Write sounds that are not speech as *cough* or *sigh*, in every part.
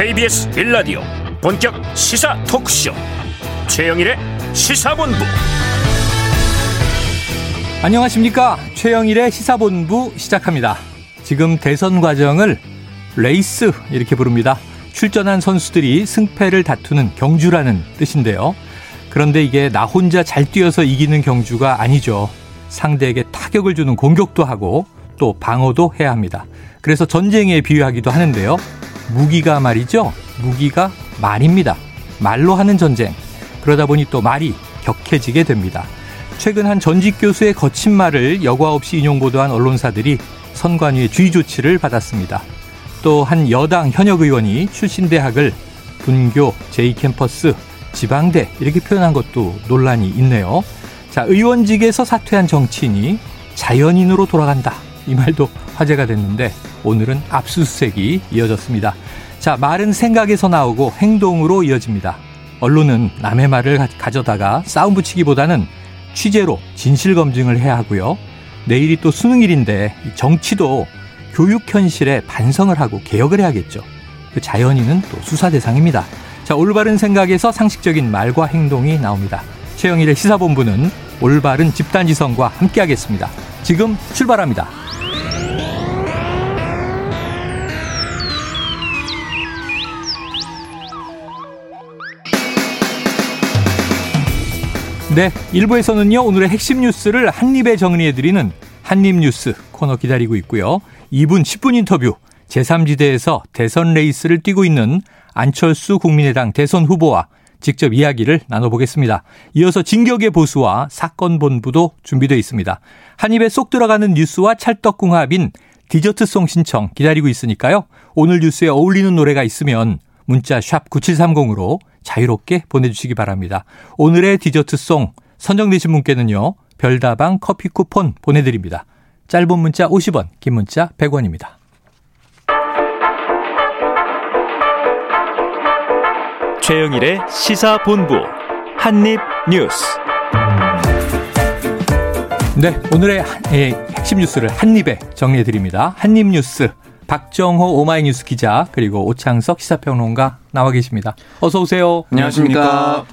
KBS 빌라디오 본격 시사 토크쇼. 최영일의 시사본부. 안녕하십니까? 최영일의 시사본부 시작합니다. 지금 대선 과정을 레이스 이렇게 부릅니다. 출전한 선수들이 승패를 다투는 경주라는 뜻인데요. 그런데 이게 나 혼자 잘 뛰어서 이기는 경주가 아니죠. 상대에게 타격을 주는 공격도 하고 또 방어도 해야 합니다. 그래서 전쟁에 비유하기도 하는데요 무기가 말이죠. 무기가 말입니다. 말로 하는 전쟁. 그러다 보니 또 말이 격해지게 됩니다. 최근 한 전직 교수의 거친 말을 여과 없이 인용 보도한 언론사들이 선관위의 주의 조치를 받았습니다. 또 한 여당 현역 의원이 출신 대학을 분교, 제2캠퍼스, 지방대 이렇게 표현한 것도 논란이 있네요. 자, 의원직에서 사퇴한 정치인이 자연인으로 돌아간다. 이 말도 화제가 됐는데 오늘은 압수수색이 이어졌습니다. 자, 말은 생각에서 나오고 행동으로 이어집니다. 언론은 남의 말을 가져다가 싸움 붙이기보다는 취재로 진실 검증을 해야 하고요. 내일이 또 수능일인데 정치도 교육 현실에 반성을 하고 개혁을 해야겠죠. 그 자연인은 또 수사 대상입니다. 자, 올바른 생각에서 상식적인 말과 행동이 나옵니다. 최영일의 시사본부는 올바른 집단지성과 함께하겠습니다. 지금 출발합니다. 네, 1부에서는요, 오늘의 핵심 뉴스를 한입에 정리해드리는 한입뉴스 코너 기다리고 있고요. 2분 10분 인터뷰, 제3지대에서 대선 레이스를 뛰고 있는 안철수 국민의당 대선 후보와 직접 이야기를 나눠보겠습니다. 이어서 진격의 보수와 사건 본부도 준비되어 있습니다. 한 입에 쏙 들어가는 뉴스와 찰떡궁합인 디저트송 신청 기다리고 있으니까요. 오늘 뉴스에 어울리는 노래가 있으면 문자 샵 9730으로 자유롭게 보내주시기 바랍니다. 오늘의 디저트송 선정되신 분께는요. 별다방 커피 쿠폰 보내드립니다. 짧은 문자 50원, 긴 문자 100원입니다. 최영일의 시사본부 한입뉴스 네, 오늘의 핵심 뉴스를 한입에 정리해드립니다. 한입뉴스 박정호 오마이뉴스 기자 그리고 오창석 시사평론가 나와 계십니다. 어서 오세요. 안녕하십니까.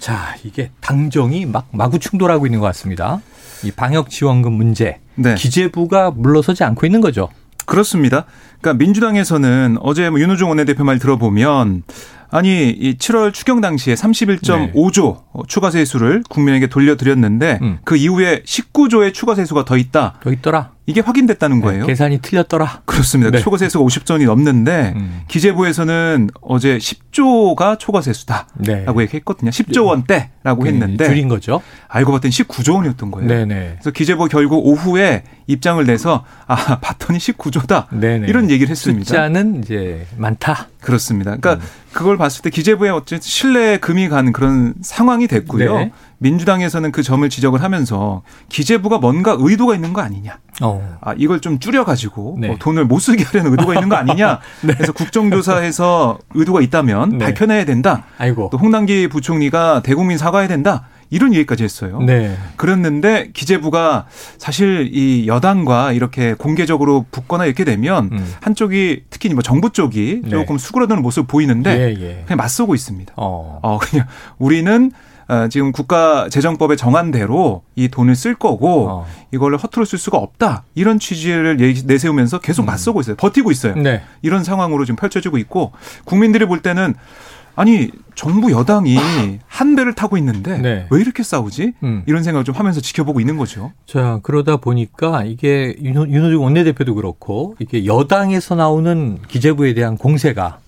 자, 이게 당정이 막 마구 충돌하고 있는 것 같습니다. 이 방역 지원금 문제 네. 기재부가 물러서지 않고 있는 거죠. 그렇습니다. 그러니까 민주당에서는 어제 뭐 윤호중 원내대표 말 들어보면 아니 이 7월 추경 당시에 31.5조 네. 추가 세수를 국민에게 돌려드렸는데 음. 그 이후에 19조의 추가 세수가 더 있다. 더 있더라. 이게 확인됐다는 네, 거예요. 네, 계산이 틀렸더라. 그렇습니다. 네. 초과 세수가 50전이 넘는데 음. 기재부에서는 어제 10조가 초과 세수다라고 네. 얘기했거든요. 10조 원대라고 했는데 줄인 거죠. 알고 봤더니 19조 원이었던 거예요. 네네. 그래서 기재부 결국 오후에 입장을 내서 아 봤더니 19조다 네네. 이런 얘기를 했습니다. 숫자는 이제 많다. 그렇습니다. 그러니까 음. 그걸 봤을 때 기재부의 어쨌든 신뢰 금이 간 그런 상황이 됐고요. 네. 민주당에서는 그 점을 지적을 하면서 기재부가 뭔가 의도가 있는 거 아니냐. 어. 아, 이걸 좀 줄여가지고 네. 뭐 돈을 못 쓰게 하려는 의도가 있는 거 아니냐. *laughs* 네. 그래서 국정조사에서 의도가 있다면 네. 밝혀내야 된다. 아이고. 또 홍남기 부총리가 대국민 사과해야 된다. 이런 얘기까지 했어요. 네. 그랬는데 기재부가 사실 이 여당과 이렇게 공개적으로 붙거나 이렇게 되면 음. 한쪽이 특히 뭐 정부 쪽이 네. 조금 수그러드는 모습 보이는데 예, 예. 그냥 맞서고 있습니다. 어. 어 그냥 우리는 어, 지금 국가 재정법에 정한 대로 이 돈을 쓸 거고 어. 이걸로 허투루 쓸 수가 없다 이런 취지를 내세우면서 계속 음. 맞서고 있어요. 버티고 있어요. 네. 이런 상황으로 지금 펼쳐지고 있고 국민들이 볼 때는 아니 정부 여당이 한 배를 타고 있는데 네. 왜 이렇게 싸우지? 음. 이런 생각을 좀 하면서 지켜보고 있는 거죠. 자 그러다 보니까 이게 윤호중 원내대표도 그렇고 이게 여당에서 나오는 기재부에 대한 공세가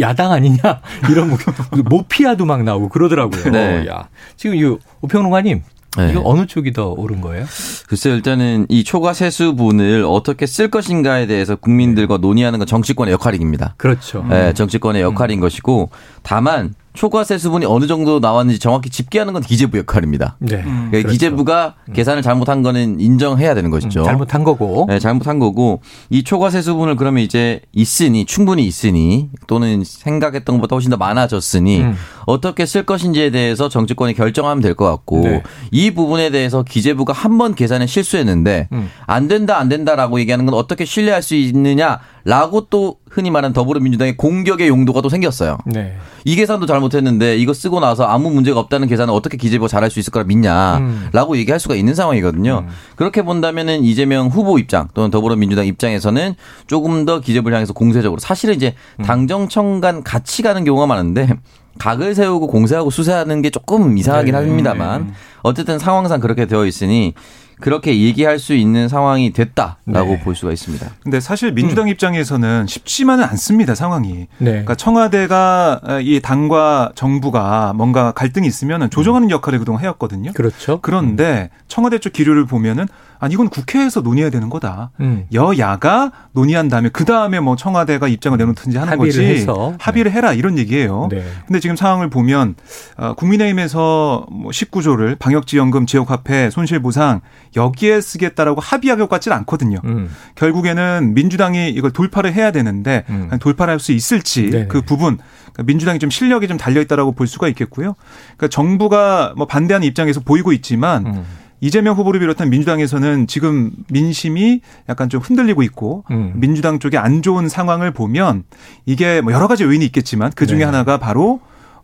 야당 아니냐 *laughs* 이런 모피아도 막 나오고 그러더라고요. 네. 야 지금 이 오평론가님 네. 이거 어느 쪽이 더 옳은 거예요? 글쎄요, 일단은 이 초과 세수분을 어떻게 쓸 것인가에 대해서 국민들과 네. 논의하는 건 정치권의 역할입니다. 그렇죠. 네, 정치권의 역할인 음. 것이고 다만 초과 세 수분이 어느 정도 나왔는지 정확히 집계하는 건 기재부 역할입니다. 네. 음, 그러니까 그렇죠. 기재부가 음. 계산을 잘못한 거는 인정해야 되는 것이죠. 음, 잘못한 거고. 네, 잘못한 거고 이 초과 세 수분을 그러면 이제 있으니 충분히 있으니 또는 생각했던 것보다 훨씬 더 많아졌으니 음. 어떻게 쓸 것인지에 대해서 정치권이 결정하면 될 것 같고 네. 이 부분에 대해서 기재부가 한 번 계산에 실수했는데 음. 안 된다 안 된다라고 얘기하는 건 어떻게 신뢰할 수 있느냐 라고 또 흔히 말하는 더불어민주당의 공격의 용도가 또 생겼어요. 네. 이 계산도 잘못했는데 이거 쓰고 나서 아무 문제가 없다는 계산은 어떻게 기재부가 잘할 수 있을 거라 믿냐라고 음. 얘기할 수가 있는 상황이거든요. 음. 그렇게 본다면은 이재명 후보 입장 또는 더불어민주당 입장에서는 조금 더 기재부를 향해서 공세적으로 사실은 이제 음. 당정청 간 같이 가는 경우가 많은데 각을 세우고 공세하고 수세하는 게 조금 이상하긴 네. 합니다만 네. 어쨌든 상황상 그렇게 되어 있으니 그렇게 얘기할 수 있는 상황이 됐다라고 네. 볼 수가 있습니다. 근데 사실 민주당 음. 입장에서는 쉽지만은 않습니다 상황이. 네. 그러니까 청와대가 이 당과 정부가 뭔가 갈등이 있으면 조정하는 역할을 그동안 해왔거든요. 그렇죠. 그런데 청와대 쪽 기류를 보면은 아니 이건 국회에서 논의해야 되는 거다. 음. 여야가 논의한 다음에 그 다음에 뭐 청와대가 입장을 내놓든지 하는 합의를 거지. 해서. 합의를 해라 이런 얘기예요. 네. 근데 지금 상황을 보면 어, 국민의힘에서 뭐 19조를 방 역지원금, 지역화폐, 손실보상 여기에 쓰겠다라고 합의할 것 같지는 않거든요. 음. 결국에는 민주당이 이걸 돌파를 해야 되는데 음. 돌파를 할수 있을지 네네. 그 부분 그러니까 민주당이 좀 실력이 좀 달려 있다라고 볼 수가 있겠고요. 그러니까 정부가 뭐 반대하는 입장에서 보이고 있지만. 음. 이재명 후보를 비롯한 민주당에서는 지금 민심이 약간 좀 흔들리고 있고 음. 민주당 쪽에 안 좋은 상황을 보면 이게 뭐 여러 가지 요인이 있겠지만 그 중에 네. 하나가 바로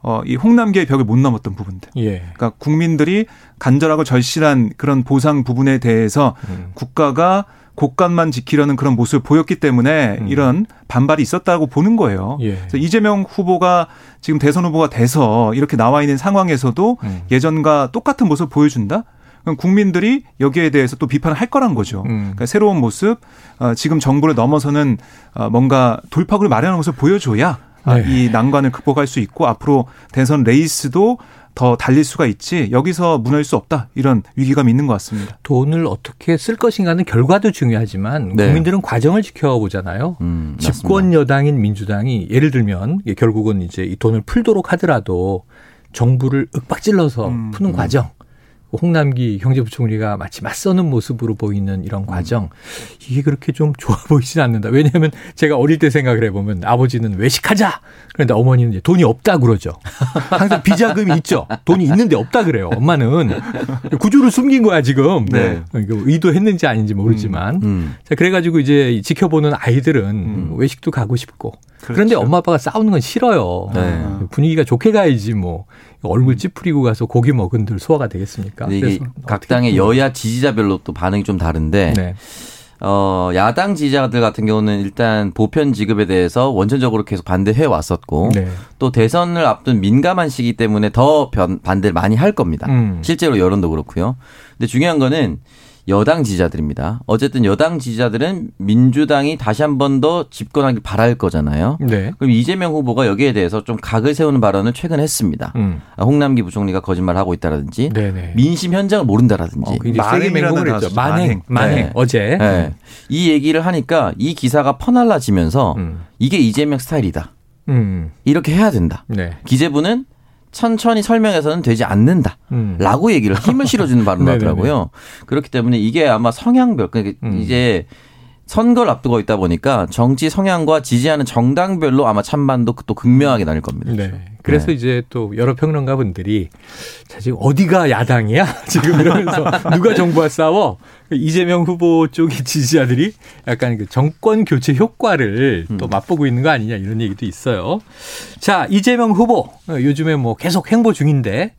어, 이 홍남기의 벽을 못 넘었던 부분들. 예. 그러니까 국민들이 간절하고 절실한 그런 보상 부분에 대해서 음. 국가가 곳간만 지키려는 그런 모습을 보였기 때문에 음. 이런 반발이 있었다고 보는 거예요. 예. 그래서 이재명 후보가 지금 대선 후보가 돼서 이렇게 나와 있는 상황에서도 음. 예전과 똑같은 모습을 보여준다? 그럼 국민들이 여기에 대해서 또 비판을 할 거란 거죠. 음. 그러니까 새로운 모습, 어, 지금 정부를 넘어서는 어, 뭔가 돌파구를 마련하는 것을 보여줘야 아, 네. 이 난관을 극복할 수 있고 앞으로 대선 레이스도 더 달릴 수가 있지 여기서 무너질 수 없다 이런 위기감이 있는 것 같습니다. 돈을 어떻게 쓸 것인가는 결과도 중요하지만 네. 국민들은 과정을 지켜보잖아요. 음, 집권 여당인 민주당이 예를 들면 결국은 이제 이 돈을 풀도록 하더라도 정부를 윽박질러서 음, 푸는 음. 과정 홍남기 경제부총리가 마치 맞서는 모습으로 보이는 이런 음. 과정 이게 그렇게 좀 좋아 *laughs* 보이진 않는다. 왜냐하면 제가 어릴 때 생각을 해보면 아버지는 외식하자 그런데 어머니는 이제 돈이 없다 그러죠. 항상 비자금이 있죠. 돈이 있는데 없다 그래요. 엄마는 구조를 숨긴 거야 지금. 네. 의도했는지 아닌지 모르지만 음, 음. 자 그래가지고 이제 지켜보는 아이들은 음. 외식도 가고 싶고 그렇죠. 그런데 엄마 아빠가 싸우는 건 싫어요. 네. 분위기가 좋게 가야지 뭐 얼굴 찌푸리고 가서 고기 먹은들 소화가 되겠습니까? 이게 각 당의 여야 지지자별로 또 반응이 좀 다른데 네. 어, 야당 지지자들 같은 경우는 일단 보편 지급에 대해서 원천적으로 계속 반대해 왔었고 네. 또 대선을 앞둔 민감한 시기 때문에 더 변, 반대를 많이 할 겁니다. 음. 실제로 여론도 그렇고요. 근데 중요한 거는 여당 지지자들입니다. 어쨌든 여당 지지자들은 민주당이 다시 한 번 더 집권하길 바랄 거잖아요. 네. 그럼 이재명 후보가 여기에 대해서 좀 각을 세우는 발언을 최근 했습니다. 음. 홍남기 부총리가 거짓말하고 있다라든지 네네. 민심 현장을 모른다라든지 어, 만행이라는 했죠. 만행, 만행 네. 어제 네. 이 얘기를 하니까 이 기사가 퍼날라지면서 음. 이게 이재명 스타일이다. 음. 이렇게 해야 된다. 네. 기재부는 천천히 설명해서는 되지 않는다. 음. 라고 얘기를 힘을 실어주는 *laughs* 발언을 하더라고요. 그렇기 때문에 이게 아마 성향별, 그러니까 음. 이제 선거를 앞두고 있다 보니까 정치 성향과 지지하는 정당별로 아마 찬반도 또 극명하게 나뉠 겁니다. 네. 그래서 네. 이제 또 여러 평론가 분들이 자, 지금 어디가 야당이야? *laughs* 지금 이러면서 누가 정부와 싸워? 이재명 후보 쪽의 지지자들이 약간 그 정권 교체 효과를 음. 또 맛보고 있는 거 아니냐 이런 얘기도 있어요. 자, 이재명 후보 요즘에 뭐 계속 행보 중인데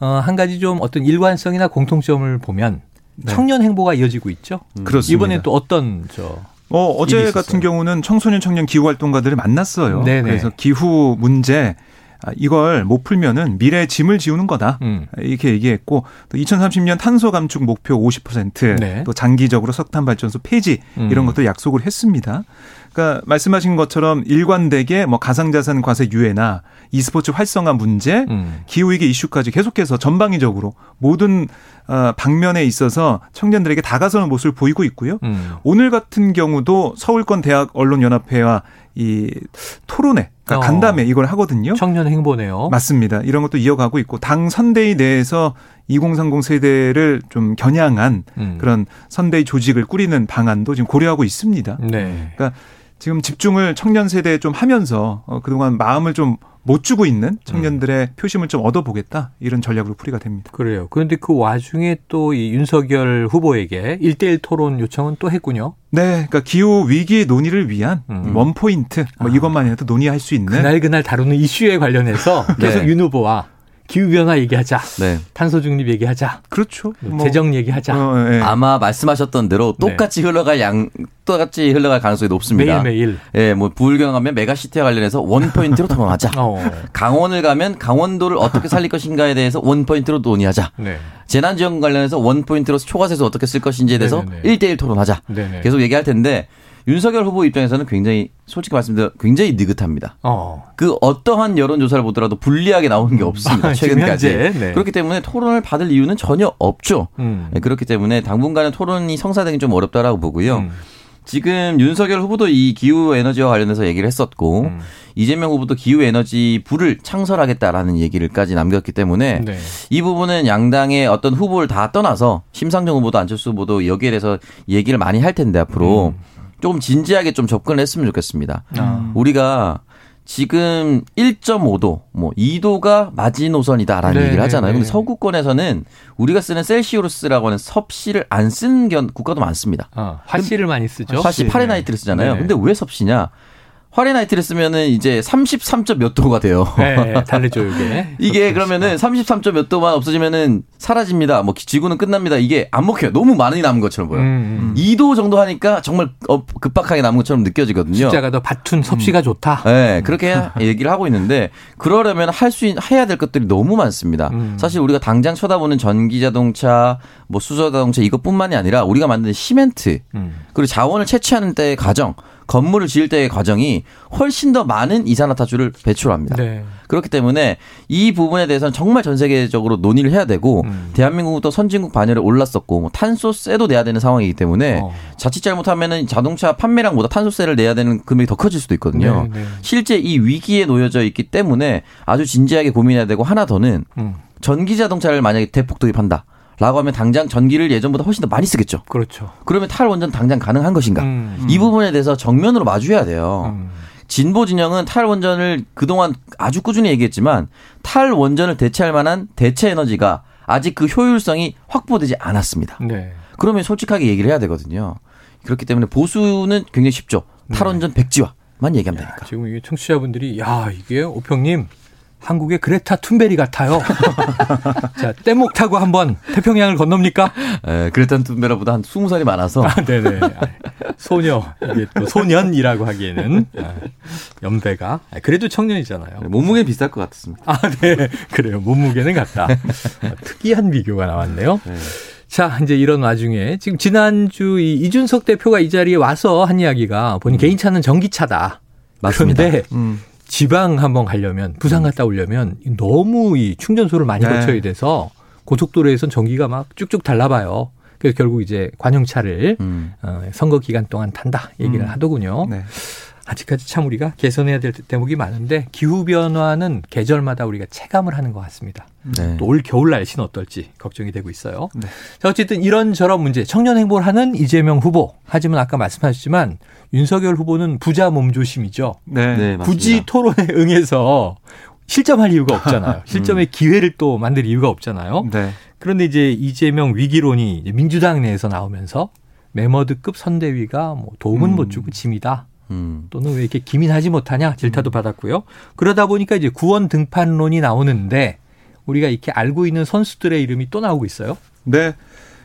어, 한 가지 좀 어떤 일관성이나 공통점을 보면 네. 청년 행보가 이어지고 있죠. 음. 그렇습니다. 이번에 또 어떤 저 어, 어제 같은 경우는 청소년 청년 기후 활동가들을 만났어요. 네네. 그래서 기후 문제 아, 이걸 못 풀면은 미래의 짐을 지우는 거다. 음. 이렇게 얘기했고 또 2030년 탄소 감축 목표 50%또 네. 장기적으로 석탄 발전소 폐지 이런 음. 것들 약속을 했습니다. 그러니까 말씀하신 것처럼 일관되게 뭐 가상자산 과세 유예나 e스포츠 활성화 문제, 음. 기후위기 이슈까지 계속해서 전방위적으로 모든 어, 방면에 있어서 청년들에게 다가서는 모습을 보이고 있고요. 음. 오늘 같은 경우도 서울권 대학 언론연합회와 이 토론회, 그러니까 어. 간담회 이걸 하거든요. 청년 행보네요. 맞습니다. 이런 것도 이어가고 있고 당 선대위 내에서 2030 세대를 좀 겨냥한 음. 그런 선대위 조직을 꾸리는 방안도 지금 고려하고 있습니다. 네. 그러니까 지금 집중을 청년 세대에 좀 하면서 어, 그동안 마음을 좀 못 주고 있는 청년들의 음. 표심을 좀 얻어보겠다 이런 전략으로 풀이가 됩니다. 그래요. 그런데 그 와중에 또 이 윤석열 후보에게 일대일 토론 요청은 또 했군요. 네, 그러니까 기후 위기 논의를 위한 음. 원 포인트 뭐 아. 이것만이라도 논의할 수 있는 그날 그날 다루는 이슈에 관련해서 *laughs* 계속 네. 윤 후보와 기후변화 얘기하자. 네. 탄소 중립 얘기하자. 그렇죠. 뭐. 재정 얘기하자. 어, 네. 아마 말씀하셨던 대로 네. 똑같이 네. 흘러갈 양, 똑같이 흘러갈 가능성이 높습니다. 매일매일. 예, 뭐 부울경 가면 메가시티와 관련해서 원 포인트로 토론하자. *laughs* 어. 강원을 가면 강원도를 어떻게 살릴 것인가에 대해서 원 포인트로 논의하자. 네. 재난지원 관련해서 원 포인트로 초과세수 어떻게 쓸 것인지에 대해서 일대일 토론하자. 네네. 계속 얘기할 텐데 윤석열 후보 입장에서는 굉장히 솔직히 말씀드려 굉장히 느긋합니다. 어. 그 어떠한 여론조사를 보더라도 불리하게 나오는 게 없습니다. 아, 최근까지. 네. 그렇기 때문에 토론을 받을 이유는 전혀 없죠. 음. 네, 그렇기 때문에 당분간은 토론이 성사되기 좀 어렵다라고 보고요. 음. 지금 윤석열 후보도 이 기후 에너지와 관련해서 얘기를 했었고 음. 이재명 후보도 기후 에너지 부를 창설하겠다라는 얘기를까지 남겼기 때문에 네. 이 부분은 양당의 어떤 후보를 다 떠나서 심상정 후보도 안철수 후보도 여기에 대해서 얘기를 많이 할 텐데 앞으로 음. 조금 진지하게 좀 접근을 했으면 좋겠습니다. 음. 우리가 지금 1.5도, 뭐 2도가 마지노선이다라는 네, 얘기를 하잖아요. 네, 근데 서구권에서는 우리가 쓰는 Celsius라고 하는 섭씨를 안 쓰는 국가도 많습니다. 어, 화씨를 많이 쓰죠. 화씨 Fahrenheit를 쓰잖아요. 네. 근데 왜 섭씨냐? 화레나이트를 쓰면은 이제 33점 몇 도가 돼요. 네, 다르죠, 이게. *laughs* 이게 그러면은 33점 몇 도만 없어지면은 사라집니다. 뭐 지구는 끝납니다. 이게 안 먹혀요. 너무 많이 남은 것처럼 보여요. 음, 음. 2도 정도 하니까 정말 어, 급박하게 남은 것처럼 느껴지거든요. 숫자가 더 바툰 섭씨가 음. 좋다. 네, 그렇게 얘기를 하고 있는데 그러려면 할 수 해야 될 것들이 너무 많습니다. 음. 사실 우리가 당장 쳐다보는 전기 자동차, 뭐 수소 자동차 이것뿐만이 아니라 우리가 만드는 시멘트 음. 그리고 자원을 채취하는 때의 과정 건물을 지을 때의 과정이 훨씬 더 많은 이산화탄소를 배출합니다. 네. 그렇기 때문에 이 부분에 대해서는 정말 전 세계적으로 논의를 해야 되고 음. 대한민국도 선진국 반열에 올랐었고 뭐 탄소세도 내야 되는 상황이기 때문에 어. 자칫 잘못하면은 자동차 판매량보다 탄소세를 내야 되는 금액이 더 커질 수도 있거든요. 네, 네. 실제 이 위기에 놓여져 있기 때문에 아주 진지하게 고민해야 되고 하나 더는 음. 전기 자동차를 만약에 대폭 도입한다. 라고 하면 당장 전기를 예전보다 훨씬 더 많이 쓰겠죠. 그렇죠. 그러면 탈원전 당장 가능한 것인가? 음, 음. 이 부분에 대해서 정면으로 마주해야 돼요. 음. 진보 진영은 탈원전을 그동안 아주 꾸준히 얘기했지만 탈원전을 대체할 만한 대체 에너지가 아직 그 효율성이 확보되지 않았습니다. 네. 그러면 솔직하게 얘기를 해야 되거든요. 그렇기 때문에 보수는 굉장히 쉽죠. 네. 탈원전 네. 백지화만 얘기하면 야, 되니까. 지금 이게 청취자분들이 야 이게 오평님 한국의 그레타 툰베리 같아요. *laughs* 자, 뗏목 타고 한번 태평양을 건넙니까? 에, 그레타 툰베라보다 한 20살이 많아서. 아, 네네. 소녀, 이게 또 소년이라고 하기에는. 아, 연배가. 아, 그래도 청년이잖아요. 네, 몸무게 비쌀 것 같습니다. 아, 네. 그래요. 몸무게는 같다. 아, 특이한 비교가 나왔네요. 네. 자, 이제 이런 와중에 지금 지난주 이 이준석 대표가 이 자리에 와서 한 이야기가 본인 음. 개인차는 전기차다. 맞습니다. 그런데 음. 지방 한번 가려면 부산 음. 갔다 오려면 너무 이 충전소를 많이 네. 거쳐야 돼서 고속도로에선 전기가 막 쭉쭉 달라봐요. 그래서 결국 이제 관용차를 음. 어, 선거 기간 동안 탄다 얘기를 음. 하더군요. 네. 아직까지 참 우리가 개선해야 될 대목이 많은데 기후 변화는 계절마다 우리가 체감을 하는 것 같습니다. 네. 또올 겨울 날씨는 어떨지 걱정이 되고 있어요. 네. 자 어쨌든 이런 저런 문제 청년 행보를 하는 이재명 후보 하지만 아까 말씀하셨지만 윤석열 후보는 부자 몸조심이죠. 네. 네 굳이 토론에 응해서 실점할 이유가 없잖아요. *laughs* 음. 실점의 기회를 또 만들 이유가 없잖아요. 네. 그런데 이제 이재명 위기론이 이제 민주당 내에서 나오면서 메머드급 선대위가 뭐 도움은 음. 못 주고 짐이다. 음. 또는 왜 이렇게 기민하지 못하냐 질타도 음. 받았고요. 그러다 보니까 이제 구원 등판론이 나오는데 우리가 이렇게 알고 있는 선수들의 이름이 또 나오고 있어요. 네.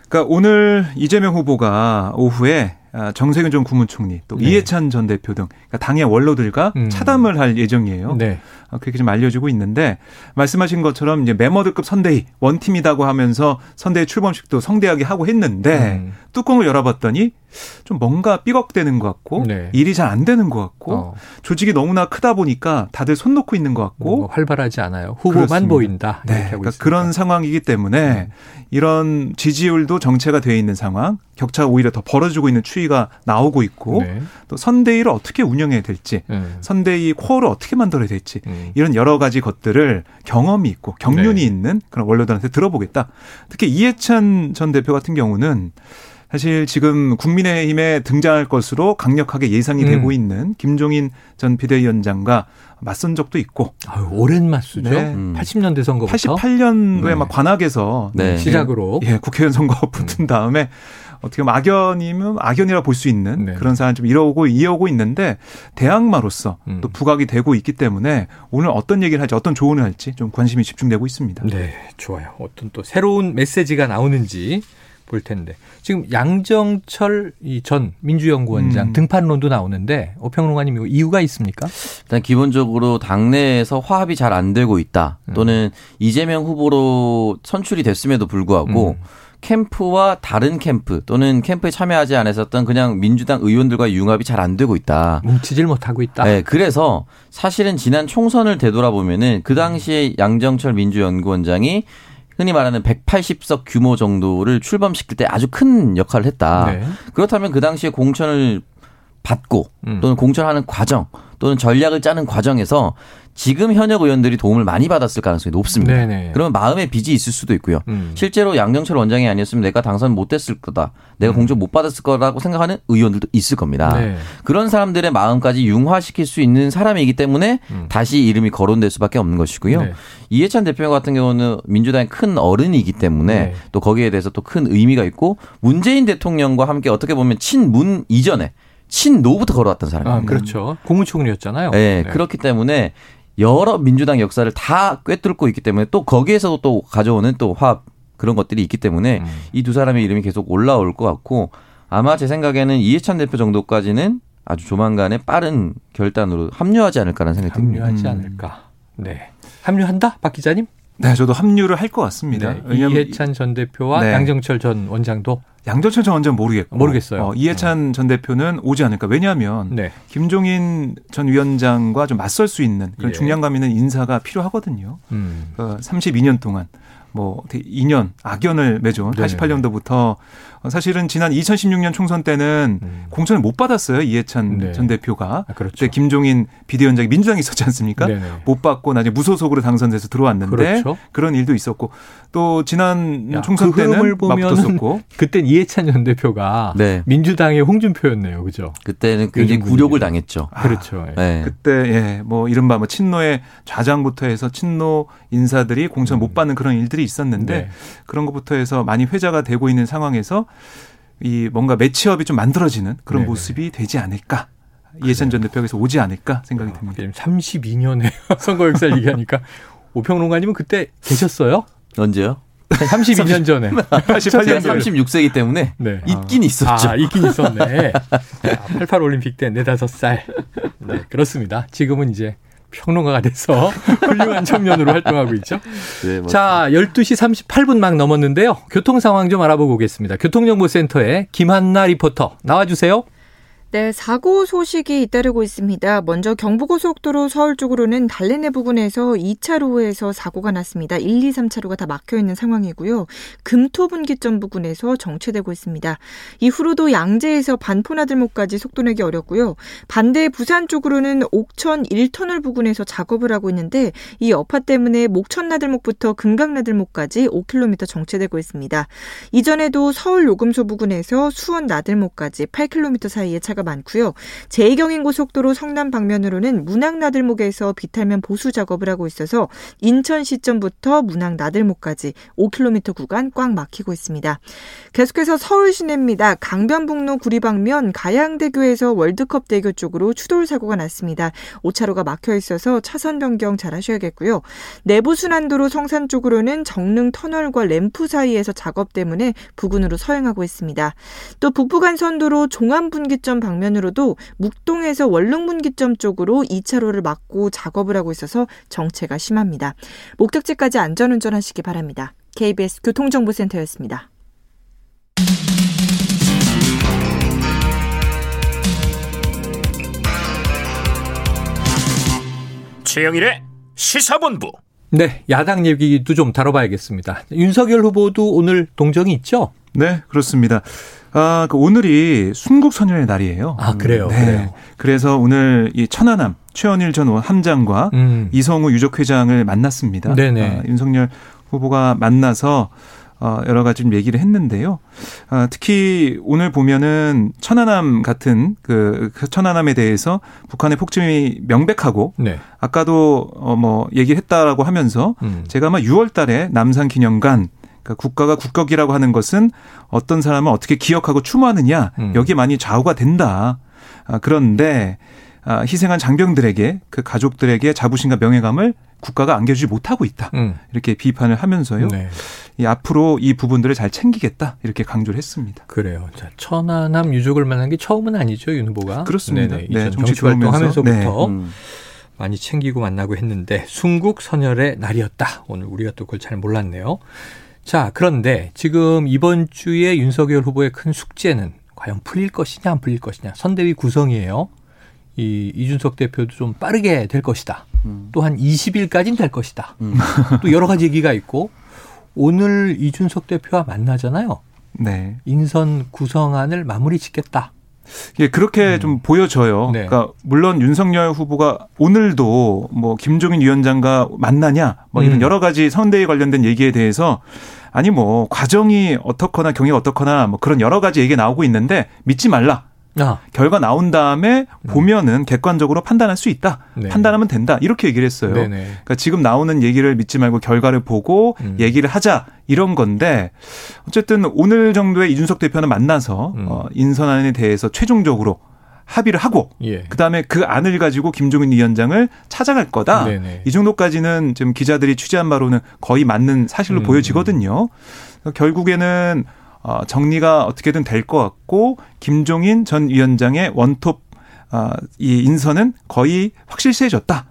그러니까 오늘 이재명 후보가 오후에 아, 정세균 전 국무총리 또 네. 이해찬 전 대표 등 그러니까 당의 원로들과 음. 차담을 할 예정이에요. 네. 아, 그렇게 좀 알려지고 있는데 말씀하신 것처럼 이제 메머드급 선대위 원팀이라고 하면서 선대위 출범식도 성대하게 하고 했는데 음. 뚜껑을 열어봤더니 좀 뭔가 삐걱대는 것 같고 네. 일이 잘 안 되는 것 같고 어. 조직이 너무나 크다 보니까 다들 손 놓고 있는 것 같고 활발하지 않아요. 후보만 그렇습니다. 보인다. 네. 그러니까 그런 상황이기 때문에 음. 이런 지지율도 정체가 되어 있는 상황, 격차가 오히려 더 벌어지고 있는 추 이가 나오고 있고 네. 또 선대위를 어떻게 운영해야 될지, 음. 선대위 코어를 어떻게 만들어야 될지 음. 이런 여러 가지 것들을 경험이 있고 경륜이 네. 있는 그런 원로들한테 들어보겠다. 특히 이해찬 전 대표 같은 경우는 사실 지금 국민의힘에 등장할 것으로 강력하게 예상이 음. 되고 있는 김종인 전 비대위원장과 맞선 적도 있고. 아유, 오랜 맞수죠. 네. 음. 80년대 선거부터. 88년도에 네. 막 관악에서 네. 시작으로 예, 국회의원 선거 *laughs* 붙은 음. 다음에 어떻게 보면 악연이면 악연이라 볼 수 있는 네. 그런 상황 좀 이어오고 이어오고 있는데 대항마로서 음. 또 부각이 되고 있기 때문에 오늘 어떤 얘기를 할지 어떤 조언을 할지 좀 관심이 집중되고 있습니다. 네, 좋아요. 어떤 또 새로운 메시지가 나오는지 볼 텐데 지금 양정철 전 민주연구원장 음. 등판론도 나오는데 오평론가님 이유가 있습니까? 일단 기본적으로 당내에서 화합이 잘 안 되고 있다 음. 또는 음. 이재명 후보로 선출이 됐음에도 불구하고 음. 캠프와 다른 캠프 또는 캠프에 참여하지 않았었던 그냥 민주당 의원들과 융합이 잘 안 되고 있다. 뭉치질 못하고 있다. 네, 그래서 사실은 지난 총선을 되돌아보면은 그 당시에 양정철 민주연구원장이 흔히 말하는 180석 규모 정도를 출범시킬 때 아주 큰 역할을 했다. 네. 그렇다면 그 당시에 공천을 받고 음. 또는 공천하는 과정 또는 전략을 짜는 과정에서 지금 현역 의원들이 도움을 많이 받았을 가능성이 높습니다. 네네. 그러면 마음의 빚이 있을 수도 있고요. 음. 실제로 양정철 원장이 아니었으면 내가 당선 못 됐을 거다. 내가 음. 공천 못 받았을 거라고 생각하는 의원들도 있을 겁니다. 네. 그런 사람들의 마음까지 융화시킬 수 있는 사람이기 때문에 음. 다시 이름이 거론될 수밖에 없는 것이고요. 네. 이해찬 대표 같은 경우는 민주당의 큰 어른이기 때문에 네. 또 거기에 대해서 또 큰 의미가 있고 문재인 대통령과 함께 어떻게 보면 친문 이전에 친노부터 걸어왔던 사람입니다. 아, 그렇죠. 고무총리였잖아요. 네, 네, 그렇기 때문에 여러 민주당 역사를 다 꿰뚫고 있기 때문에 또 거기에서도 또 가져오는 또 화합 그런 것들이 있기 때문에 음. 이두 사람의 이름이 계속 올라올 것 같고 아마 제 생각에는 이해찬 대표 정도까지는 아주 조만간에 빠른 결단으로 합류하지 않을까라는 생각이 듭니다. 합류하지 음. 않을까. 네. 합류한다? 박 기자님? 네, 저도 합류를 할 것 같습니다. 네, 이해찬 전 대표와 네. 양정철 전 원장도 양정철 전 원장 모르겠고 모르겠어요. 어, 이해찬 어. 전 대표는 오지 않을까. 왜냐하면 네. 김종인 전 위원장과 좀 맞설 수 있는 그런 예. 중량감 있는 인사가 필요하거든요. 음. 어, 32년 동안 뭐 2년 악연을 맺은 네. 88년도부터 사실은 지난 2016년 총선 때는 음. 공천을 못 받았어요 이해찬 네. 전 대표가. 아, 그렇죠. 그때 김종인 비대위원장이 민주당에 있었지 않습니까? 네네. 못 받고 나중에 무소속으로 당선돼서 들어왔는데 그렇죠. 그런 일도 있었고 또 지난 야, 총선 그 때는 맞붙었고 *laughs* 그때 이해찬 전 대표가 네. 민주당의 홍준표였네요, 그죠? 그때는 굉장히 굴욕을 당했죠. 아, 그렇죠. 예. 네. 그때 예, 뭐 이른바 뭐 친노의 좌장부터 해서 친노 인사들이 공천 음. 못 받는 그런 일들이 있었는데 네. 그런 것부터 해서 많이 회자가 되고 있는 상황에서 이 뭔가 매치업이 좀 만들어지는 그런 네네. 모습이 되지 않을까. 이해찬 전 대표에서 오지 않을까 생각이 아, 듭니다. 32년의 선거 역사를 얘기하니까 오평론가님은 그때 계셨어요? 언제요? 32년 전에. 88년 36세기 때문에 네. 있긴 있었죠. 아, 있긴 있었네. 88 올림픽 때 4, 5살. 네, 그렇습니다. 지금은 이제 평론가가 돼서 *laughs* 훌륭한 청년으로 활동하고 있죠. 네, 자, 12시 38분 막 넘었는데요. 교통 상황 좀 알아보고 오겠습니다. 교통정보센터에 김한나 리포터 나와주세요. 네, 사고 소식이 잇따르고 있습니다. 먼저 경부고속도로 서울 쪽으로는 달래내 부근에서 2차로에서 사고가 났습니다. 1, 2, 3차로가 다 막혀 있는 상황이고요. 금토분기점 부근에서 정체되고 있습니다. 이후로도 양재에서 반포나들목까지 속도 내기 어렵고요. 반대 부산 쪽으로는 옥천 1터널 부근에서 작업을 하고 있는데 이 여파 때문에 목천나들목부터 금강나들목까지 5km 정체되고 있습니다. 이전에도 서울 요금소 부근에서 수원 나들목까지 8km 사이에 차가 차가 많고요. 제2경인 고속도로 성남 방면으로는 문학 나들목에서 비탈면 보수 작업을 하고 있어서 인천 시점부터 문학 나들목까지 5km 구간 꽉 막히고 있습니다. 계속해서 서울 시내입니다. 강변북로 구리방면 가양대교에서 월드컵 대교 쪽으로 추돌 사고가 났습니다. 5차로가 막혀 있어서 차선 변경 잘 하셔야겠고요. 내부순환도로 성산 쪽으로는 정릉 터널과 램프 사이에서 작업 때문에 부근으로 서행하고 있습니다. 또 북부간선도로 종암분기점 방면으로도 묵동에서 원릉분기점 쪽으로 2차로를 막고 작업을 하고 있어서 정체가 심합니다. 목적지까지 안전운전하시기 바랍니다. KBS 교통정보센터였습니다. 최영일의 시사본부. 네, 야당 얘기도 좀 다뤄봐야겠습니다. 윤석열 후보도 오늘 동정이 있죠? 네, 그렇습니다. 아, 그 오늘이 순국선열의 날이에요. 아, 그래요? 네. 그래요. 그래서 오늘 이 천안함 최원일 전 함장과 음. 이성우 유족회장을 만났습니다. 네네. 아, 윤석열 후보가 만나서 어, 여러 가지 좀 얘기를 했는데요. 어, 특히 오늘 보면은 천안함 같은 그, 그 천안함에 대해서 북한의 폭침이 명백하고 네. 아까도 어, 뭐 얘기를 했다라고 하면서 음. 제가 아마 6월 달에 남산 기념관 그러니까 국가가 국격이라고 하는 것은 어떤 사람을 어떻게 기억하고 추모하느냐 음. 여기에 많이 좌우가 된다. 아, 그런데 아, 희생한 장병들에게 그 가족들에게 자부심과 명예감을 국가가 안겨주지 못하고 있다. 음. 이렇게 비판을 하면서요. 네. 이 앞으로 이 부분들을 잘 챙기겠다. 이렇게 강조를 했습니다. 그래요. 자, 천안함 유족을 만난 게 처음은 아니죠, 윤 후보가. 그렇습니다. 네네. 네, 정치 활동하면서부터 네. 음. 많이 챙기고 만나고 했는데 순국 선열의 날이었다. 오늘 우리가 또 그걸 잘 몰랐네요. 자, 그런데 지금 이번 주에 윤석열 후보의 큰 숙제는 과연 풀릴 것이냐 안 풀릴 것이냐. 선대위 구성이에요. 이 이준석 대표도 좀 빠르게 될 것이다. 음. 또한 20일까지는 될 것이다. 음. *laughs* 또 여러 가지 얘기가 있고 오늘 이준석 대표와 만나잖아요. 네. 인선 구성안을 마무리 짓겠다. 예, 그렇게 음. 좀 보여져요. 네. 그러니까 물론 윤석열 후보가 오늘도 뭐 김종인 위원장과 만나냐 뭐 이런 음. 여러 가지 선대위 관련된 얘기에 대해서 아니 뭐 과정이 어떻거나 경위가 어떻거나 뭐 그런 여러 가지 얘기 나오고 있는데 믿지 말라. 아. 결과 나온 다음에 음. 보면은 객관적으로 판단할 수 있다. 네. 판단하면 된다. 이렇게 얘기를 했어요. 네네. 그러니까 지금 나오는 얘기를 믿지 말고 결과를 보고 음. 얘기를 하자 이런 건데 어쨌든 오늘 정도에 이준석 대표는 만나서 음. 어, 인선안에 대해서 최종적으로 합의를 하고 예. 그다음에 그 안을 가지고 김종인 위원장을 찾아갈 거다. 네네. 이 정도까지는 지금 기자들이 취재한 바로는 거의 맞는 사실로 음. 보여지거든요. 결국에는 어, 정리가 어떻게든 될 것 같고 김종인 전 위원장의 원톱 어, 이 인선은 거의 확실시해졌다.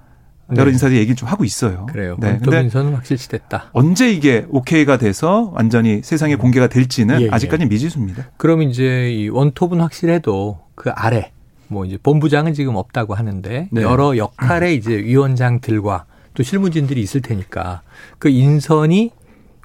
네. 여러 인사들이 얘기를 좀 하고 있어요. 그래요. 네. 원톱 인선은 확실시 됐다. 언제 이게 오케이가 돼서 완전히 세상에 음. 공개가 될지는 예, 예. 아직까지는 미지수입니다. 그럼 이제 이 원톱은 확실해도 그 아래 뭐 이제 본부장은 지금 없다고 하는데 네. 여러 역할의 이제 위원장들과 또 실무진들이 있을 테니까 그 인선이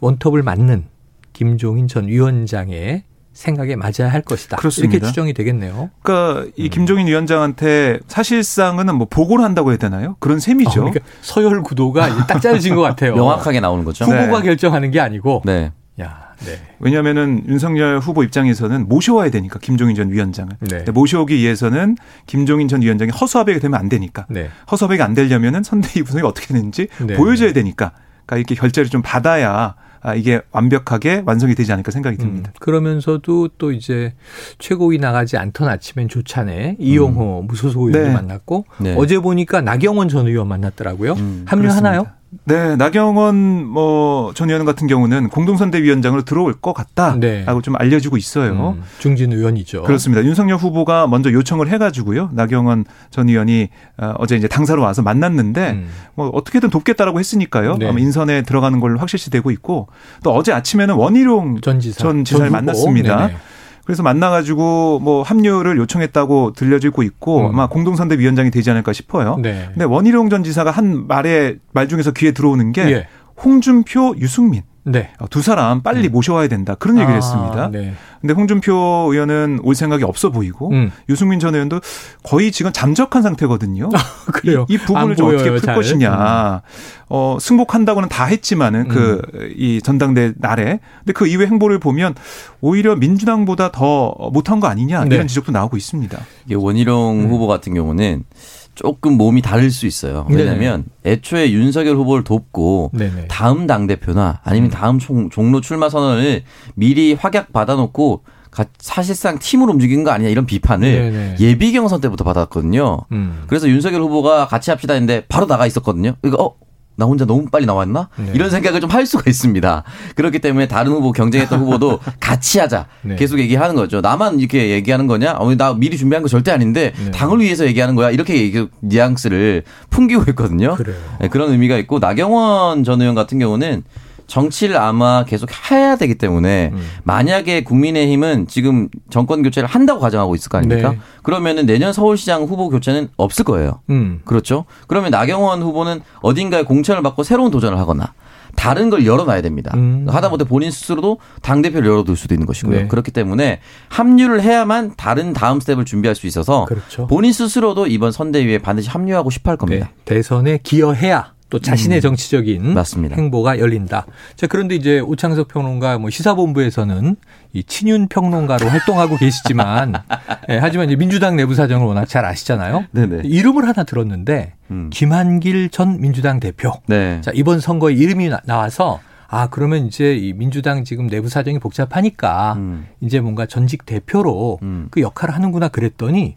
원톱을 맡는 김종인 전 위원장의 생각에 맞아야 할 것이다. 그렇습니다. 이렇게 추정이 되겠네요. 그러니까 이 음. 김종인 위원장한테 사실상은 뭐 보고를 한다고 해야 되나요? 그런 셈이죠. 어, 그러니까 서열 구도가 딱 짜여진 것 같아요. *laughs* 명확하게 나오는 거죠. 후보가 네. 결정하는 게 아니고. 네. 야, 네. 왜냐하면은 윤석열 후보 입장에서는 모셔와야 되니까 김종인 전 위원장을 네. 모셔오기 위해서는 김종인 전 위원장이 허수아비가 되면 안 되니까 네. 허수아비가 안 되려면은 선대위 구성이 어떻게 되는지 네. 보여줘야 되니까 그러니까 이렇게 결재를 좀 받아야 아, 이게 완벽하게 완성이 되지 않을까 생각이 음, 듭니다. 음, 그러면서도 또 이제 최고위 나가지 않던 아침엔 조찬에 이용호 음. 무소속 의원도 네. 만났고 네. 어제 보니까 나경원 전 의원 만났더라고요. 음, 합류하나요? 그렇습니다. 네, 나경원 뭐전 의원 같은 경우는 공동선대위원장으로 들어올 것 같다라고 네. 좀 알려지고 있어요. 음, 중진 의원이죠. 그렇습니다. 윤석열 후보가 먼저 요청을 해가지고요. 나경원 전 의원이 어, 어제 이제 당사로 와서 만났는데 음. 뭐 어떻게든 돕겠다라고 했으니까요. 네. 아마 인선에 들어가는 걸로 확실시 되고 있고 또 어제 아침에는 원희룡 전, 지사. 전 지사를 전 만났습니다. 네네. 그래서 만나가지고 뭐 합류를 요청했다고 들려지고 있고 음. 아마 공동선대 위원장이 되지 않을까 싶어요. 네. 근데 원희룡 전 지사가 한 말에 말 중에서 귀에 들어오는 게 예. 홍준표, 유승민 네. 어, 두 사람 빨리 음. 모셔와야 된다. 그런 얘기를 아, 했습니다. 네. 근데 홍준표 의원은 올 생각이 없어 보이고 음. 유승민 전 의원도 거의 지금 잠적한 상태거든요. *laughs* 아, 그래요. 이, 이 부분을 좀 어떻게 풀 잘. 것이냐. 음. 어, 승복한다고는 다 했지만은 그이 음. 전당대 날에 근데 그 이후의 행보를 보면 오히려 민주당보다 더 못한 거 아니냐 이런 네. 지적도 나오고 있습니다. 이게 원희룡 음. 후보 같은 경우는 조금 몸이 다를 수 있어요. 왜냐하면 네네. 애초에 윤석열 후보를 돕고 네네. 다음 당 대표나 아니면 음. 다음 종, 로 출마 선언을 미리 확약 받아놓고 사실상 팀으로 움직인 거 아니냐 이런 비판을 네네. 예비 경선 때부터 받았거든요. 음. 그래서 윤석열 후보가 같이 합시다 했는데 바로 나가 있었거든요. 이거 어 나 혼자 너무 빨리 나왔나? 네. 이런 생각을 좀 할 수가 있습니다. 그렇기 때문에 다른 후보 경쟁했던 후보도 *laughs* 같이 하자. 네. 계속 얘기하는 거죠. 나만 이렇게 얘기하는 거냐? 어, 나 미리 준비한 거 절대 아닌데 네. 당을 위해서 얘기하는 거야. 이렇게 얘기, 뉘앙스를 풍기고 있거든요. 네, 그런 의미가 있고 나경원 전 의원 같은 경우는 정치를 아마 계속 해야 되기 때문에 음. 만약에 국민의힘은 지금 정권 교체를 한다고 가정하고 있을 거 아닙니까? 네. 그러면은 내년 서울시장 후보 교체는 없을 거예요. 음. 그렇죠? 그러면 나경원 후보는 어딘가에 공천을 받고 새로운 도전을 하거나 다른 걸 열어놔야 됩니다. 음. 하다못해 본인 스스로도 당 대표를 열어둘 수도 있는 것이고요. 네. 그렇기 때문에 합류를 해야만 다른 다음 스텝을 준비할 수 있어서 그렇죠. 본인 스스로도 이번 선대위에 반드시 합류하고 싶어 할 겁니다. 네. 대선에 기여해야 또 자신의 음. 정치적인 맞습니다. 행보가 열린다. 자, 그런데 이제 오창석 평론가 뭐 시사본부에서는 이 친윤 평론가로 활동하고 계시지만 *laughs* 예, 하지만 이제 민주당 내부 사정을 워낙 잘 아시잖아요. 네네. 이름을 하나 들었는데 음. 김한길 전 민주당 대표. 네. 자, 이번 선거에 이름이 나, 나와서 아, 그러면 이제 이 민주당 지금 내부 사정이 복잡하니까 음. 이제 뭔가 전직 대표로 음. 그 역할을 하는구나 그랬더니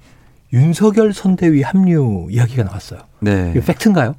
윤석열 선대위 합류 이야기가 나왔어요. 네. 팩트인가요?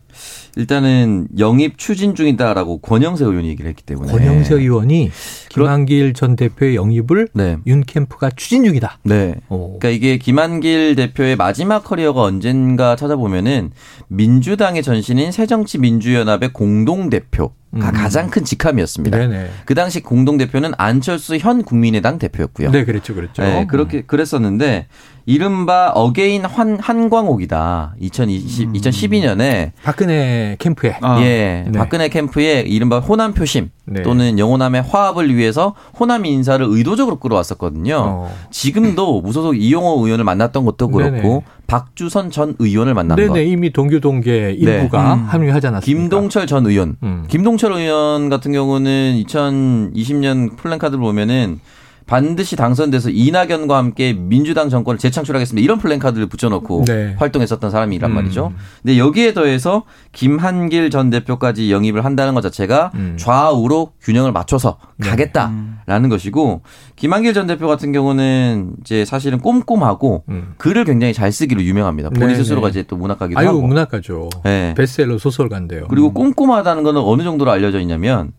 일단은 영입 추진 중이다라고 권영세 의원이 얘기를 했기 때문에 권영세 의원이 김한길 전 대표의 영입을 네. 윤 캠프가 추진 중이다. 네. 오. 그러니까 이게 김한길 대표의 마지막 커리어가 언젠가 찾아보면은 민주당의 전신인 새정치민주연합의 공동 대표. 가 음. 가장 큰 직함이었습니다. 네네. 그 당시 공동 대표는 안철수 현 국민의당 대표였고요. 네, 그렇죠, 그렇죠. 네, 그렇게 그랬었는데 이른바 again 한 한광옥이다. 2020 음. 2012년에 박근혜 캠프에 아, 예, 네. 박근혜 캠프에 이른바 호남 표심 네. 또는 영호남의 화합을 위해서 호남 인사를 의도적으로 끌어왔었거든요. 어. 지금도 무소속 이용호 의원을 만났던 것도 그렇고 네네. 박주선 전 의원을 만난 네네, 것. 네네, 이미 동교 동계 일부가 네. 음. 합류하지 않았습니까? 김동철 전 의원. 음. 김동철 의원 같은 경우는 2020년 플랜카드를 보면은 반드시 당선돼서 이낙연과 함께 민주당 정권을 재창출하겠습니다. 이런 플랜카드를 붙여놓고 네. 활동했었던 사람이란 음. 말이죠. 근데 여기에 더해서 김한길 전 대표까지 영입을 한다는 것 자체가 음. 좌우로 균형을 맞춰서 네. 가겠다라는 음. 것이고 김한길 전 대표 같은 경우는 이제 사실은 꼼꼼하고 음. 글을 굉장히 잘 쓰기로 유명합니다. 본인 네, 스스로가 네. 이제 또 문학가기도 아유, 하고. 문학가죠. 네. 베스트셀러 소설가인데요. 그리고 음. 꼼꼼하다는 거는 어느 정도로 알려져 있냐면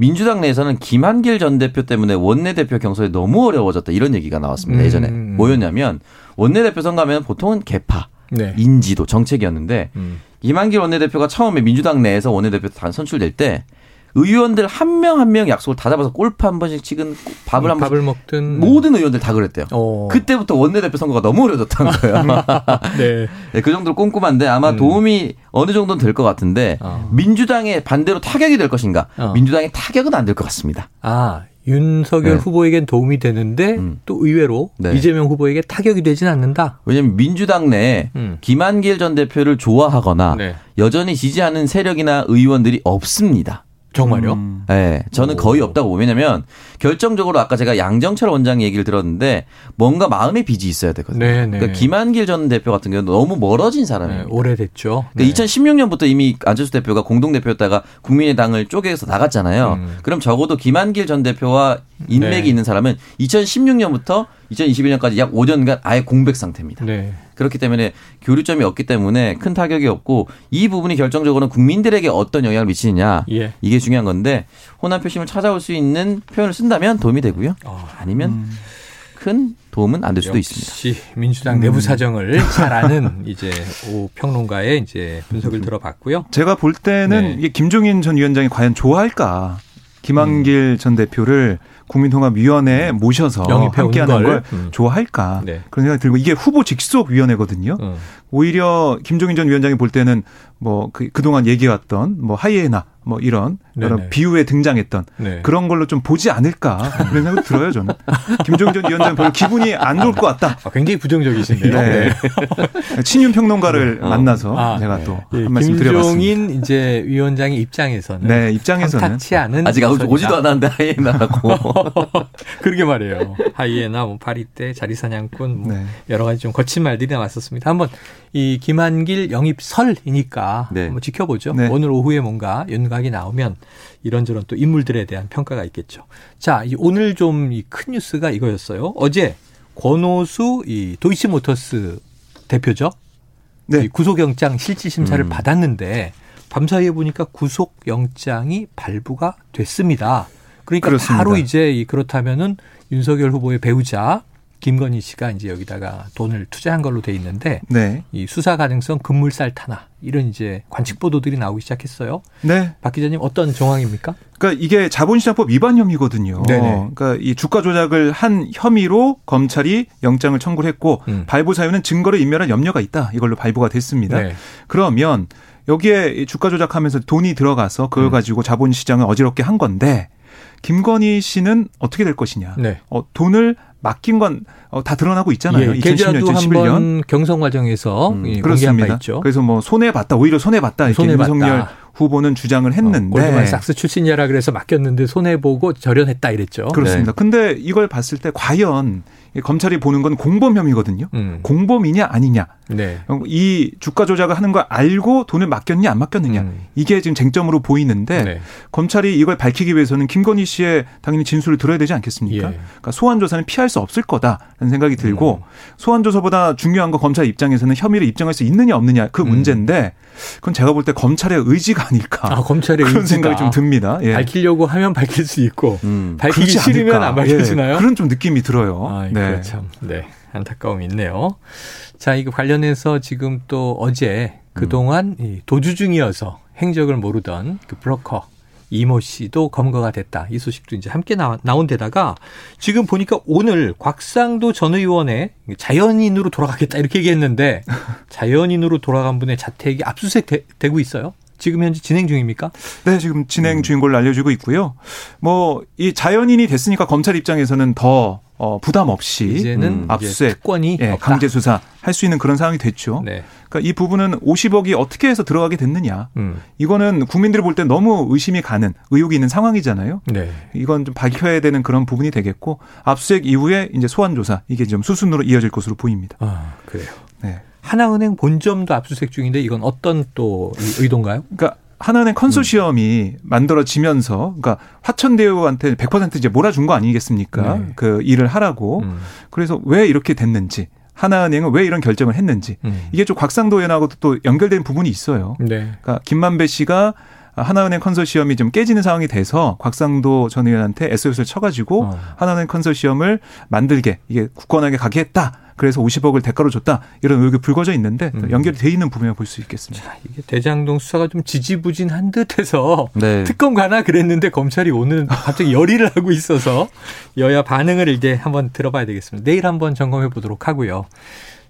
민주당 내에서는 김한길 전 대표 때문에 원내대표 경선이 너무 어려워졌다 이런 얘기가 나왔습니다. 예전에 음. 뭐였냐면 원내대표 선거하면 보통은 개파, 네. 인지도, 정책이었는데 음. 김한길 원내대표가 처음에 민주당 내에서 원내대표 선출될 때 의원들 한명 한 명 약속을 다 잡아서 골프 한 번씩 치근 밥을 한 음, 밥을 먹든 모든 의원들 다 그랬대요. 오. 어. 그때부터 원내대표 선거가 너무 어려졌다는 *laughs* 거예요. 네. *laughs* 네. 그 정도로 꼼꼼한데 아마 음. 도움이 어느 정도는 될 것 같은데 어. 민주당의 반대로 타격이 될 것인가? 어. 민주당의 타격은 안 될 것 같습니다. 아 윤석열 네. 후보에겐 도움이 되는데 음. 또 의외로 네. 이재명 후보에게 타격이 되진 않는다. 왜냐하면 민주당 내에 음. 김한길 전 대표를 좋아하거나 네. 여전히 지지하는 세력이나 의원들이 없습니다. 정말요? 음. 네, 저는 거의 없다고 보면 왜냐면 결정적으로 아까 제가 양정철 원장 얘기를 들었는데 뭔가 마음의 빚이 있어야 되거든요. 네, 네. 그러니까 김한길 전 대표 같은 경우는 너무 멀어진 사람이에요. 네, 오래됐죠. 그러니까 2016년부터 이미 안철수 대표가 공동 대표였다가 국민의당을 쪼개서 나갔잖아요. 음. 그럼 적어도 김한길 전 대표와 인맥이 네. 있는 사람은 2016년부터 2021년까지 약 5년간 아예 공백 상태입니다. 네. 그렇기 때문에 교류점이 없기 때문에 큰 타격이 없고 이 부분이 결정적으로 국민들에게 어떤 영향을 미치느냐 예. 이게 중요한 건데 호남 표심을 찾아올 수 있는 표현을 쓴다면 도움이 되고요. 어. 아니면 음. 큰 도움은 안 될 수도 있습니다. 민주당 내부 음. 사정을 잘 아는 이제 오 평론가의 이제 분석을 들어봤고요. 제가 볼 때는 네. 이게 김종인 전 위원장이 과연 좋아할까? 김한길 음. 전 대표를 국민통합위원회에 모셔서 함께하는 걸, 음. 좋아할까 네. 그런 생각이 들고 이게 후보 직속 위원회거든요. 음. 오히려 김종인 전 위원장이 볼 때는 뭐 그, 그동안 얘기해왔던 뭐 하이에나 뭐 이런 여러 네네. 비유에 등장했던 네. 그런 걸로 좀 보지 않을까 그런 생각이 들어요 저는 *laughs* 김종인 전 위원장 별로 기분이 안 좋을 것 같다. 아, 굉장히 부정적이신데요. 네. 네. *laughs* 친윤 평론가를 어. 만나서 아, 제가 네. 또한 예, 말씀 드려봤습니다. 김종인 이제 위원장의 입장에서는 네 입장에서는 않은 아직 오지도 않았는데 하이에나라고 *laughs* *laughs* 그러게 말이에요. 하이에나 뭐 파리떼 자리사냥꾼 뭐 네. 여러 가지 좀 거친 말들이 나왔었습니다. 한번 이 김한길 영입설이니까 네. 한번 지켜보죠. 네. 오늘 오후에 뭔가 윤곽이 나오면 이런저런 또 인물들에 대한 평가가 있겠죠. 자, 이 오늘 좀 이 큰 뉴스가 이거였어요. 어제 권오수 이 도이치모터스 대표죠. 네. 구속영장 실질심사를 음. 받았는데 밤사이에 보니까 구속영장이 발부가 됐습니다. 그러니까 그렇습니다. 바로 이제 그렇다면은 윤석열 후보의 배우자 김건희 씨가 이제 여기다가 돈을 투자한 걸로 돼 있는데 네. 이 수사 가능성 급물살 타나 이런 이제 관측 보도들이 나오기 시작했어요. 네. 박 기자님 어떤 정황입니까? 그러니까 이게 자본시장법 위반 혐의거든요. 네네. 그러니까 이 주가 조작을 한 혐의로 검찰이 영장을 청구를 했고 음. 발부 사유는 증거를 인멸한 염려가 있다. 이걸로 발부가 됐습니다. 네. 그러면 여기에 주가 조작하면서 돈이 들어가서 그걸 음. 가지고 자본시장을 어지럽게 한 건데 김건희 씨는 어떻게 될 것이냐. 네. 어, 돈을 맡긴 건다 어, 드러나고 있잖아요. 예, 2010년, 2011년 경선 과정에서 음, 예, 그렇습니다. 그래서 뭐 손해 봤다, 오히려 손해 봤다 이렇게 손해 윤석열 후보는 주장을 했는데 어, 골드만삭스 출신이라 그래서 맡겼는데 손해 보고 절연했다 이랬죠. 그렇습니다. 네. 근데 이걸 봤을 때 과연 검찰이 보는 건 공범 혐의거든요. 음. 공범이냐 아니냐. 네. 이 주가 조작을 하는 걸 알고 돈을 맡겼냐 안 맡겼느냐. 음. 이게 지금 쟁점으로 보이는데 네. 검찰이 이걸 밝히기 위해서는 김건희 씨의 당연히 진술을 들어야 되지 않겠습니까? 예. 그러니까 소환 조사는 피할 수 없을 거다라는 생각이 들고 음. 소환 조사보다 중요한 건 검찰 입장에서는 혐의를 입증할 수 있느냐 없느냐 그 음. 문제인데 그건 제가 볼 때 검찰의 의지가 아닐까. 아, 검찰의 그런 의지가. 생각이 좀 듭니다. 예. 밝히려고 하면 밝힐 수 있고 음. 밝히기 싫으면. 안 밝혀지나요? 예. 그런 좀 느낌이 들어요. 아, 네. 참. 네. 안타까움이 있네요. 자, 이거 관련해서 지금 또 어제 그동안 음. 도주 중이어서 행적을 모르던 그 브로커 이모 씨도 검거가 됐다. 이 소식도 이제 함께 나, 나온 데다가 지금 보니까 오늘 곽상도 전 의원의 자연인으로 돌아가겠다 이렇게 얘기했는데 *laughs* 자연인으로 돌아간 분의 자택이 압수수색 되, 되고 있어요. 지금 현재 진행 중입니까? 네, 지금 진행 음. 중인 걸로 알려지고 있고요. 뭐 이 자연인이 됐으니까 검찰 입장에서는 더 어, 부담 없이 이제는 음. 압수수색 특권이 예, 강제 수사 할 수 있는 그런 상황이 됐죠. 네. 그러니까 이 부분은 50억이 어떻게 해서 들어가게 됐느냐. 음. 이거는 국민들이 볼 때 너무 의심이 가는 의혹이 있는 상황이잖아요. 네. 이건 좀 밝혀야 되는 그런 부분이 되겠고 압수수색 이후에 이제 소환 조사 이게 좀 수순으로 이어질 것으로 보입니다. 아, 그래요. 네. 하나은행 본점도 압수수색 중인데 이건 어떤 또 의도인가요? 그러니까 하나은행 컨소시엄이 음. 만들어지면서 그러니까 화천대유한테 100% 이제 몰아준 거 아니겠습니까? 네. 그 일을 하라고. 음. 그래서 왜 이렇게 됐는지 하나은행은 왜 이런 결정을 했는지 음. 이게 좀 곽상도 의원하고도 또 연결된 부분이 있어요. 네. 그러니까 김만배 씨가 하나은행 컨소시엄이 좀 깨지는 상황이 돼서 곽상도 전 의원한테 SOS를 쳐가지고 어. 하나은행 컨소시엄을 만들게 이게 굳건하게 가게 했다. 그래서 50억을 대가로 줬다 이런 의혹이 불거져 있는데 음. 연결이 돼 있는 부분을 볼 수 있겠습니다. 자, 이게 대장동 수사가 좀 지지부진한 듯해서 네. *laughs* 특검 가나 그랬는데 검찰이 오늘 갑자기 열의를 하고 있어서 여야 반응을 이제 한번 들어봐야 되겠습니다. 내일 한번 점검해 보도록 하고요.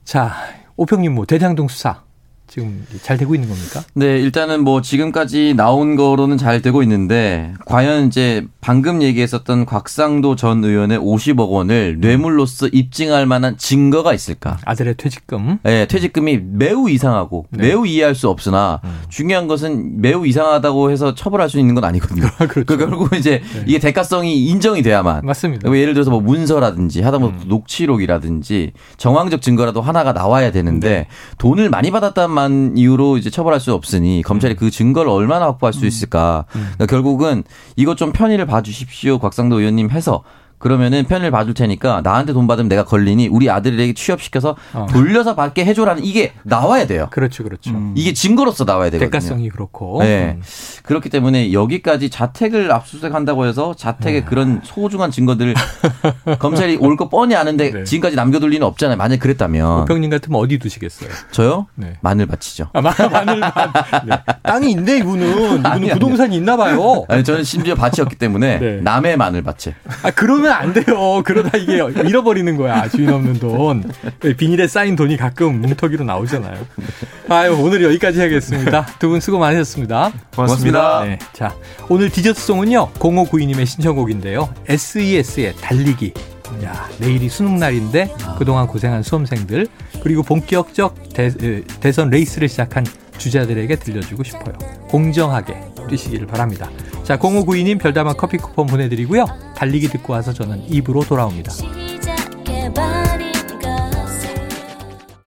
자, 오평님 뭐 대장동 수사 지금 잘 되고 있는 겁니까? 네, 일단은 뭐 지금까지 나온 거로는 잘 되고 있는데 과연 이제 방금 얘기했었던 곽상도 전 의원의 50억 원을 뇌물로서 입증할 만한 증거가 있을까? 아들의 퇴직금. 네, 퇴직금이 매우 이상하고 네. 매우 이해할 수 없으나 음. 중요한 것은 매우 이상하다고 해서 처벌할 수 있는 건 아니거든요. *laughs* 그렇죠. 그 결국 이제 네. 이게 대가성이 인정이 돼야만. 맞습니다. 예를 들어서 뭐 문서라든지 하다못해 음. 녹취록이라든지 정황적 증거라도 하나가 나와야 되는데 네. 돈을 많이 받았다는 만 이유로 이제 처벌할 수 없으니 검찰이 음. 그 증거를 얼마나 확보할 수 음. 있을까? 음. 그러니까 결국은 이것 좀 편의를 봐주십시오, 곽상도 의원님 해서 그러면은 편을 봐줄 테니까 나한테 돈 받으면 내가 걸리니 우리 아들에게 취업시켜서 어. 돌려서 받게 해줘라는 이게 나와야 돼요. 그렇죠, 그렇죠. 음. 이게 증거로서 나와야 되거든요. 대가성이 그렇고. 네. 음. 그렇기 때문에 여기까지 자택을 압수수색한다고 해서 자택에 음. 그런 소중한 증거들 *laughs* 검찰이 올 거 뻔히 아는데 네. 지금까지 남겨둘 리는 없잖아요. 만약 그랬다면. 오평님 같으면 어디 두시겠어요? 저요? 네. 마늘밭이죠. 아, 마 늘밭. 네. 땅이 있네 이분은. 이분은 부동산이 있나 봐요. 아니 저는 심지어 밭이었기 때문에 네. 남의 마늘밭에. 아 그러면 그러면 안 돼요. 그러다 이게 잃어버리는 거야. 주인 없는 돈. 비닐에 쌓인 돈이 가끔 뭉터기로 나오잖아요. 아유, 오늘 여기까지 하겠습니다. 두 분 수고 많으셨습니다. 고맙습니다. 네. 자, 오늘 디저트송은요. 0592님의 신청곡인데요. SES의 달리기. 야, 내일이 수능 날인데 그동안 고생한 수험생들 그리고 본격적 대, 대선 레이스를 시작한 주자들에게 들려주고 싶어요. 공정하게 뛰시기를 바랍니다. 자, 0592님 별다방 커피 쿠폰 보내드리고요. 달리기 듣고 와서 저는 입으로 돌아옵니다.